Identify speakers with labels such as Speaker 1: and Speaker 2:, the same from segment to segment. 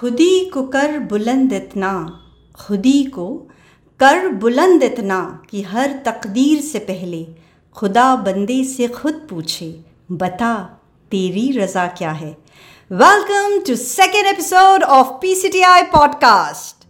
Speaker 1: खुदी को कर बुलंद इतना, खुदी को कर बुलंद इतना कि हर तकदीर से पहले खुदा बंदे से खुद पूछे, बता तेरी रजा क्या है। Welcome to second episode of P C T I podcast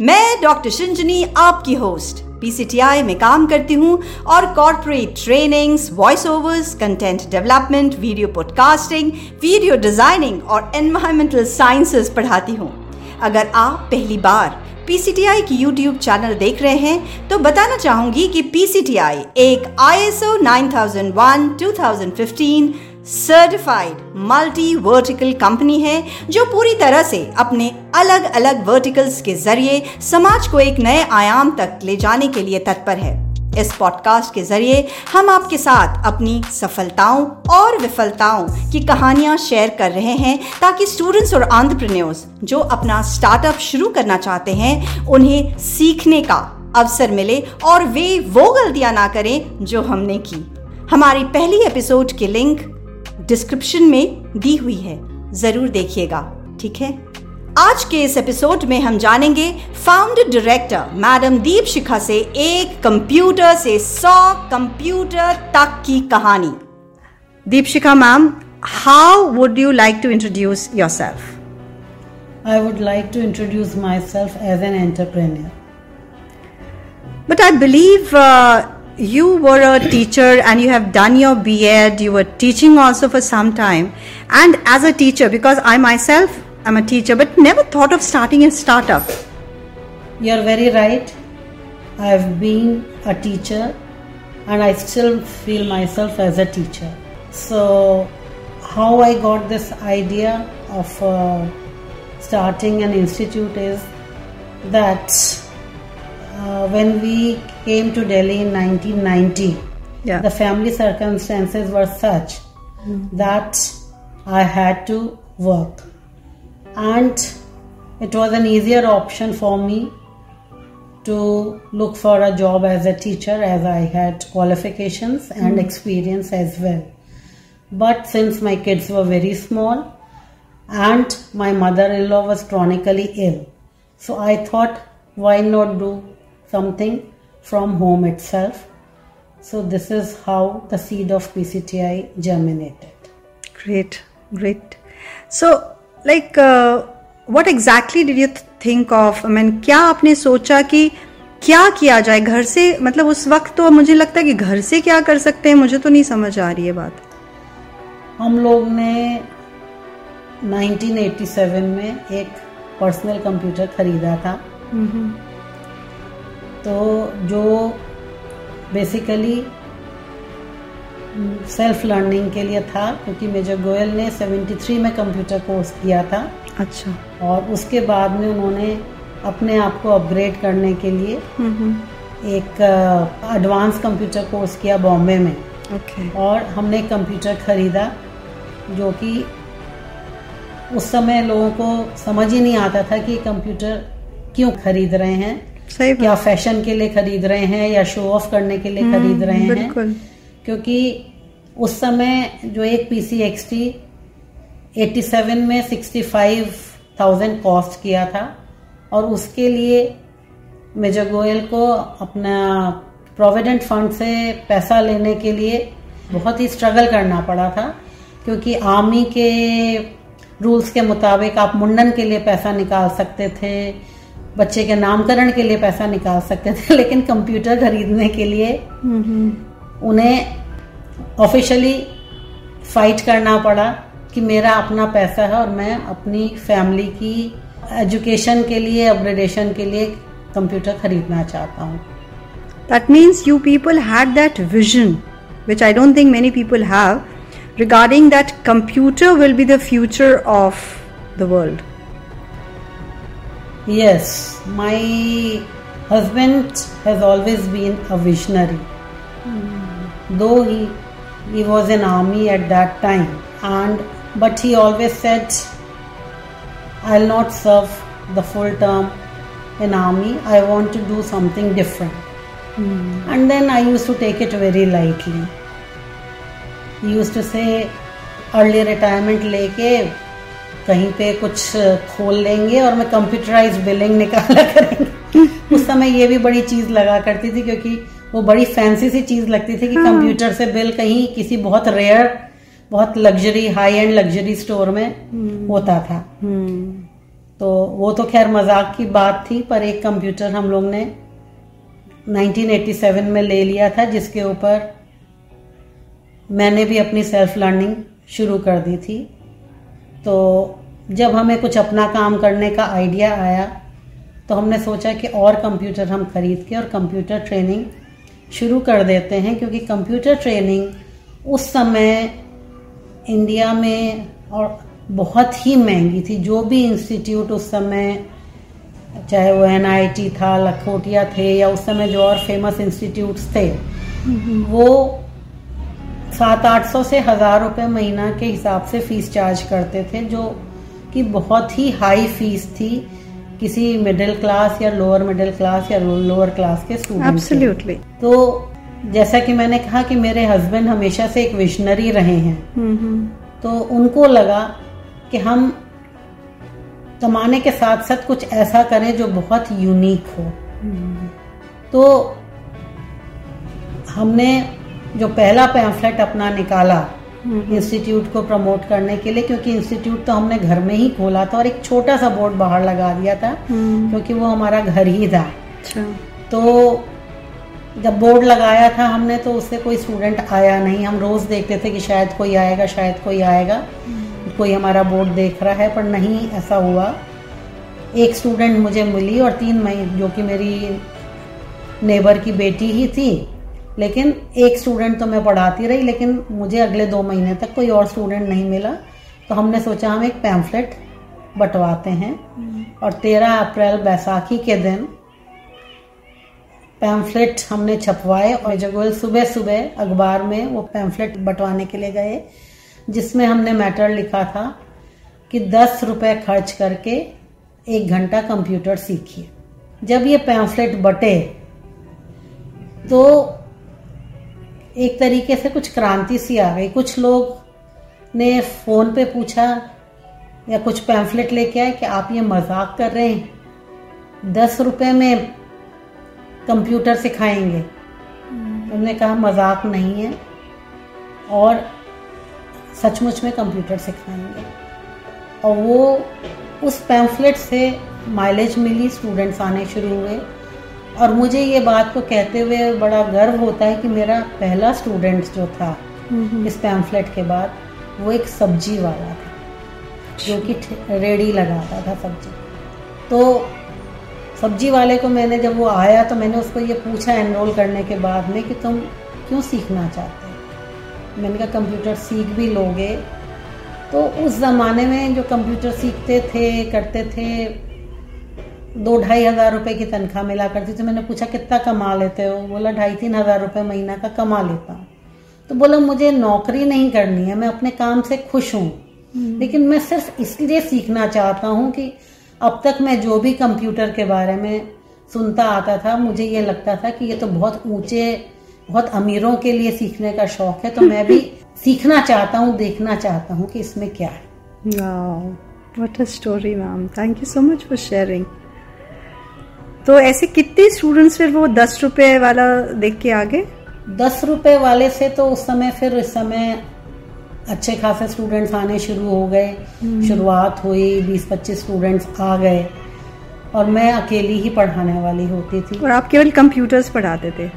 Speaker 1: मैं डॉक्टर शिंजनी, आपकी होस्ट। पीसीटीआई में काम करती हूँ और corporate trainings voice overs content development video podcasting video designing और एनवायरमेंटल साइंसेस पढ़ाती हूँ। अगर आप पहली बार पीसीटीआई की यूट्यूब चैनल देख रहे हैं तो बताना चाहूँगी कि पीसीटीआई एक ISO 9001 2015 certified multi vertical company है, जो पूरी तरह से अपने अलग अलग वर्टिकल्स के ज़रिए समाज को एक नए आयाम तक ले जाने के लिए तत्पर है। इस पॉडकास्ट के ज़रिए हम आपके साथ अपनी सफलताओं और विफलताओं की कहानियाँ शेयर कर रहे हैं, ताकि स्टूडेंट्स और आंट्रप्रन्योर्स जो अपना स्टार्टअप शुरू करना चाहते हैं, उन्हें सीखने का अवसर मिले और वे वो गलतियाँ ना करें जो हमने की। हमारी पहली एपिसोड के लिंक डिस्क्रिप्शन में दी हुई है। ज़रूर देखिएगा ठीक है? आज के इस एपिसोड में हम जानेंगे found director madam Deepshikha से एक कंप्यूटर से सौ कंप्यूटर तक की कहानी। Deepshikha ma'am how would you like to introduce yourself
Speaker 2: I would like to introduce myself as an entrepreneur.
Speaker 1: But I believe uh, you were a teacher and you have done your B.Ed, you were teaching also for some time. And as a teacher, because I myself am a teacher, but never thought of starting a startup.
Speaker 2: You're very right. I've been a teacher and I still feel myself as a teacher. So, how I got this idea of uh, starting an institute is that uh, when we came to Delhi in 1990,
Speaker 1: Yeah.
Speaker 2: the family circumstances were such that I had to work. And it was an easier option for me to look for a job as a teacher as I had qualifications and experience as well. But since my kids were very small and my mother in law was chronically ill, so I thought, why not do something from home itself? So, this is how the seed of PCTI germinated.
Speaker 1: Great, great. So, like, uh, what exactly did you th- think of? I mean, क्या आपने सोचा कि क्या किया जाए घर से मतलब उस वक्त तो मुझे लगता है कि घर से क्या कर सकते हैं मुझे तो नहीं समझ आ रही है बात
Speaker 2: हम लोग ने 1987 में एक पर्सनल कंप्यूटर खरीदा था तो जो बेसिकली सेल्फ लर्निंग के लिए था क्योंकि मेजर गोयल ने 73 में कंप्यूटर कोर्स किया था।
Speaker 1: अच्छा।
Speaker 2: और उसके बाद में उन्होंने अपने आप को अपग्रेड करने के लिए एक एडवांस कंप्यूटर कोर्स किया बॉम्बे में।
Speaker 1: ओके।
Speaker 2: और हमने कंप्यूटर खरीदा जो कि उस समय लोगों को समझ ही नहीं आता था कि कंप्यूटर क्यों खरीद रहे हैं।
Speaker 1: सही
Speaker 2: क्या फ़ैशन के लिए खरीद रहे हैं या शो ऑफ़ करने के लिए खरीद रहे हैं।
Speaker 1: बिल्कुल।
Speaker 2: क्योंकि उस समय जो एक पीसी एक्सटी 87 में 65,000 कॉस्ट किया था और उसके लिए मेजर गोयल को अपना प्रोविडेंट फंड से पैसा लेने के लिए बहुत ही स्ट्रगल करना पड़ा था क्योंकि आर्मी के रूल्स के मुताबिक आप मुंडन के लिए पैसा निकाल सकते थे बच्चे के नामकरण के लिए पैसा निकाल सकते थे लेकिन कंप्यूटर खरीदने के लिए उन्हें ऑफिशियली फाइट करना पड़ा कि मेरा अपना पैसा है और मैं अपनी फैमिली की एजुकेशन के लिए अपग्रेडेशन के लिए कंप्यूटर खरीदना चाहता हूँ।
Speaker 1: That means you people had that vision which I don't think many people have regarding that computer will be the future of the world
Speaker 2: Yes, my husband has always been a visionary. Mm. Though he he was in army at that time and but he always said I'll not serve the full term in army. I want to do something different. Mm. And then I used to take it very lightly. He used to say early retirement leke कहीं पे कुछ खोल लेंगे और मैं computerise billing निकाला करेंगे उस समय ये भी बड़ी चीज़ लगा करती थी क्योंकि वो बड़ी फैंसी सी चीज़ लगती थी कि हाँ। कंप्यूटर से बिल कहीं किसी बहुत रेयर बहुत luxury high end luxury store में हम्म। होता था हम्म। तो वो तो खैर मज़ाक की बात थी पर एक कंप्यूटर हम लोग ने 1987 में ले लिया था जिसके ऊपर मैंने भी अपनी सेल्फ लर्निंग शुरू कर दी थी तो जब हमें कुछ अपना काम करने का आइडिया आया तो हमने सोचा कि और कंप्यूटर हम खरीद के और कंप्यूटर ट्रेनिंग शुरू कर देते हैं क्योंकि कंप्यूटर ट्रेनिंग उस समय इंडिया में और बहुत ही महँगी थी। जो भी इंस्टीट्यूट उस समय चाहे वो एनआईटी था लखोटिया थे या उस समय जो और फ़ेमस इंस्टीट्यूट्स थे वो सात आठ सौ से हज़ार रुपए महीना के हिसाब से फ़ीस चार्ज करते थे जो कि बहुत ही हाई फ़ीस थी किसी मिडिल क्लास या लोअर मिडिल क्लास या लोअर क्लास के स्टूडेंट तो जैसा कि मैंने कहा कि मेरे हस्बैंड हमेशा से एक विशनरी रहे हैं। तो उनको लगा कि हम कमाने के साथ साथ कुछ ऐसा करें जो बहुत यूनिक हो। तो हमने जो पहला पैम्फलेट अपना निकाला इंस्टीट्यूट को प्रमोट करने के लिए क्योंकि इंस्टीट्यूट तो हमने घर में ही खोला था और एक छोटा सा बोर्ड बाहर लगा दिया था हम्म। क्योंकि वो हमारा घर ही था अच्छा। तो जब बोर्ड लगाया था हमने तो उससे कोई स्टूडेंट आया नहीं हम रोज देखते थे कि शायद कोई आएगा शायद कोई आएगा हम्म। कोई हमारा बोर्ड देख रहा है पर नहीं ऐसा हुआ एक स्टूडेंट मुझे मिली और तीन मई जो कि मेरी नेबर की बेटी ही थी लेकिन एक स्टूडेंट तो मैं पढ़ाती रही लेकिन मुझे अगले दो महीने तक कोई और स्टूडेंट नहीं मिला। तो हमने सोचा हम एक पैम्फलेट बंटवाते हैं। और तेरह अप्रैल बैसाखी के दिन पैम्फलेट हमने छपवाए और जगोल सुबह सुबह अखबार में वो पैम्फलेट बंटवाने के लिए गए जिसमें हमने मैटर लिखा था कि दस रुपए खर्च करके एक घंटा कंप्यूटर सीखिए। जब ये पैम्फलेट बटे तो एक तरीके से कुछ क्रांति सी आ गई। कुछ लोग ने फ़ोन पे पूछा या कुछ पैम्फलेट लेके आए कि आप ये मज़ाक कर रहे हैं। दस रुपए में कंप्यूटर सिखाएँगे। उन्होंने कहा, मज़ाक नहीं है। और सचमुच में कंप्यूटर सिखाएँगे। और वो उस पैम्फलेट से माइलेज मिली स्टूडेंट्स आने शुरू हुए। और मुझे ये बात को कहते हुए बड़ा गर्व होता है कि मेरा पहला स्टूडेंट जो था इस पैम्फलेट के बाद वो एक सब्ज़ी वाला था जो कि रेडी लगाता था सब्ज़ी। तो सब्ज़ी वाले को मैंने जब वो आया तो मैंने उसको ये पूछा एनरोल करने के बाद में कि तुम क्यों सीखना चाहते हो? मैंने कहा कंप्यूटर सीख भी लोगे। तो उस ज़माने में जो कंप्यूटर सीखते थे करते थे दो ढाई हज़ार रुपए की तनख्वाह मिला करती थी मैंने पूछा कितना कमा लेते हो बोला ढाई तीन हज़ार रुपए महीना का कमा लेता हूँ तो बोला मुझे नौकरी नहीं करनी है मैं अपने काम से खुश हूँ हम्म। लेकिन मैं सिर्फ़ इसलिए सीखना चाहता हूँ कि अब तक मैं जो भी कंप्यूटर के बारे में सुनता आता था मुझे ये लगता था कि ये तो बहुत ऊँचे बहुत अमीरों के लिए सीखने का शौक है तो मैं भी सीखना चाहता हूँ देखना चाहता हूँ कि इसमें क्या है
Speaker 1: a story, ma'am. Thank you so much for sharing. तो ऐसे कितने स्टूडेंट्स फिर वो दस रुपए वाला देख के आगे?
Speaker 2: दस रुपए वाले से तो उस समय फिर इस समय अच्छे खासे स्टूडेंट्स आने शुरू हो गए। हम्म। शुरुआत हुई बीस पच्चीस स्टूडेंट्स आ गए और मैं अकेली ही पढ़ाने वाली होती थी।
Speaker 1: और आप केवल कंप्यूटर्स पढ़ाते थे?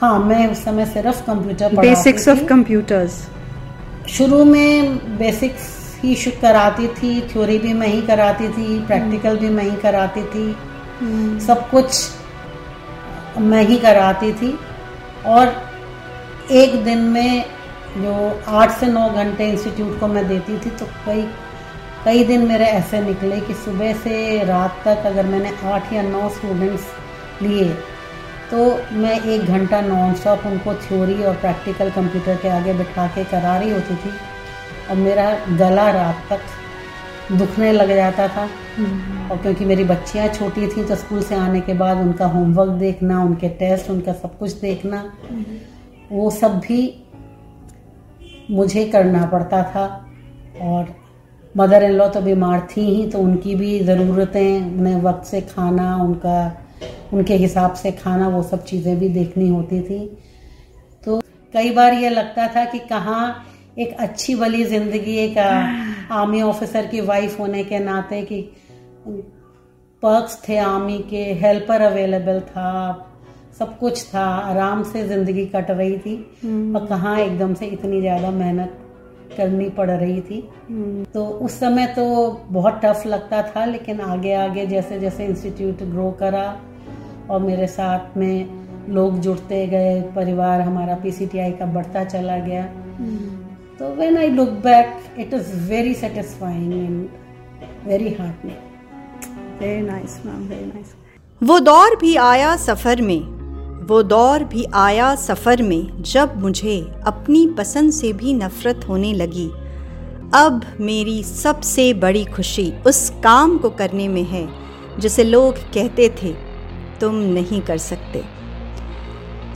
Speaker 2: हाँ मैं उस समय सिर्फ़ कंप्यूटर
Speaker 1: बेसिक्स ऑफ़ कंप्यूटर्स
Speaker 2: शुरू में बेसिक्स ही कराती थी थ्योरी भी मैं ही कराती थी प्रैक्टिकल भी मैं ही कराती थी। सब कुछ मैं ही कराती थी। और एक दिन में जो आठ से नौ घंटे इंस्टीट्यूट को मैं देती थी तो कई कई दिन मेरे ऐसे निकले कि सुबह से रात तक अगर मैंने आठ या नौ स्टूडेंट्स लिए तो मैं एक घंटा नॉन स्टॉप उनको थ्योरी और प्रैक्टिकल कंप्यूटर के आगे बिठा के करा रही होती थी। और मेरा गला रात तक दुखने लग जाता था। और क्योंकि मेरी बच्चियाँ छोटी थी तो स्कूल से आने के बाद उनका होमवर्क देखना उनके टेस्ट उनका सब कुछ देखना वो सब भी मुझे करना पड़ता था। और मदर इन लॉ तो बीमार थी ही तो उनकी भी ज़रूरतें उन्हें वक्त से खाना उनका उनके हिसाब से खाना वो सब चीज़ें भी देखनी होती थी। तो कई बार ये लगता था कि कहाँ एक अच्छी भली ज़िंदगी एक आर्मी ऑफिसर की वाइफ होने के नाते कि पर्क्स थे आर्मी के हेल्पर अवेलेबल था सब कुछ था आराम से ज़िंदगी कट रही थी। और कहाँ एकदम से इतनी ज़्यादा मेहनत करनी पड़ रही थी। तो उस समय तो बहुत टफ लगता था लेकिन आगे आगे जैसे जैसे इंस्टीट्यूट ग्रो करा और मेरे साथ में लोग जुड़ते गए परिवार हमारा पीसीटीआई का बढ़ता चला गया। तो when I look back it is very satisfying and very heartening
Speaker 1: very nice ma'am very nice वो दौर भी आया सफ़र में, वो दौर भी आया सफ़र में, जब मुझे अपनी पसंद से भी नफ़रत होने लगी। अब मेरी सबसे बड़ी खुशी उस काम को करने में है, जिसे लोग कहते थे, तुम नहीं कर सकते।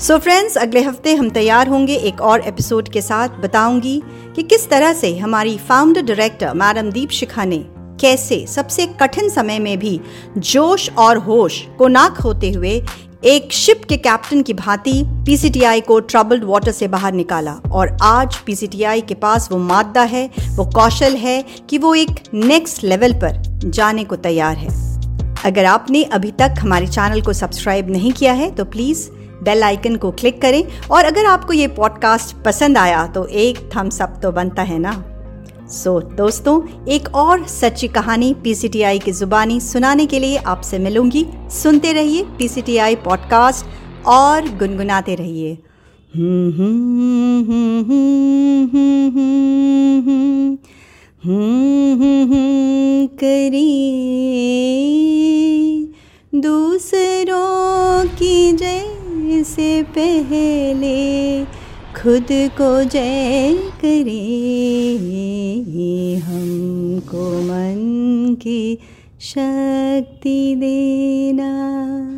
Speaker 1: सो so फ्रेंड्स अगले हफ़्ते हम तैयार होंगे एक और एपिसोड के साथ बताऊँगी कि किस तरह से हमारी founder director madam Deepshikha ने कैसे सबसे कठिन समय में भी जोश और होश को ना खोते हुए एक शिप के कैप्टन की भांति पीसीटीआई को ट्रबल्ड वाटर से बाहर निकाला। और आज पीसीटीआई के पास वो मादा है, वो कौशल है कि वो एक नेक्स्ट लेवल पर जाने को तैयार है। अगर आपने अभी तक हमारे चैनल को सब्सक्राइब नहीं किया है तो प्लीज़ बेल आइकन को क्लिक करें और अगर आपको ये पॉडकास्ट पसंद आया तो एक थम्स अप तो बनता है ना सो so, दोस्तों एक और सच्ची कहानी पीसीटीआई की जुबानी सुनाने के लिए आपसे मिलूँगी सुनते रहिए पीसीटीआई पॉडकास्ट और गुनगुनाते रहिए हम्म हम्म हम्म हम्म हम्म हम्म हम्म करी खुद को जय करे हमको मन की शक्ति देना।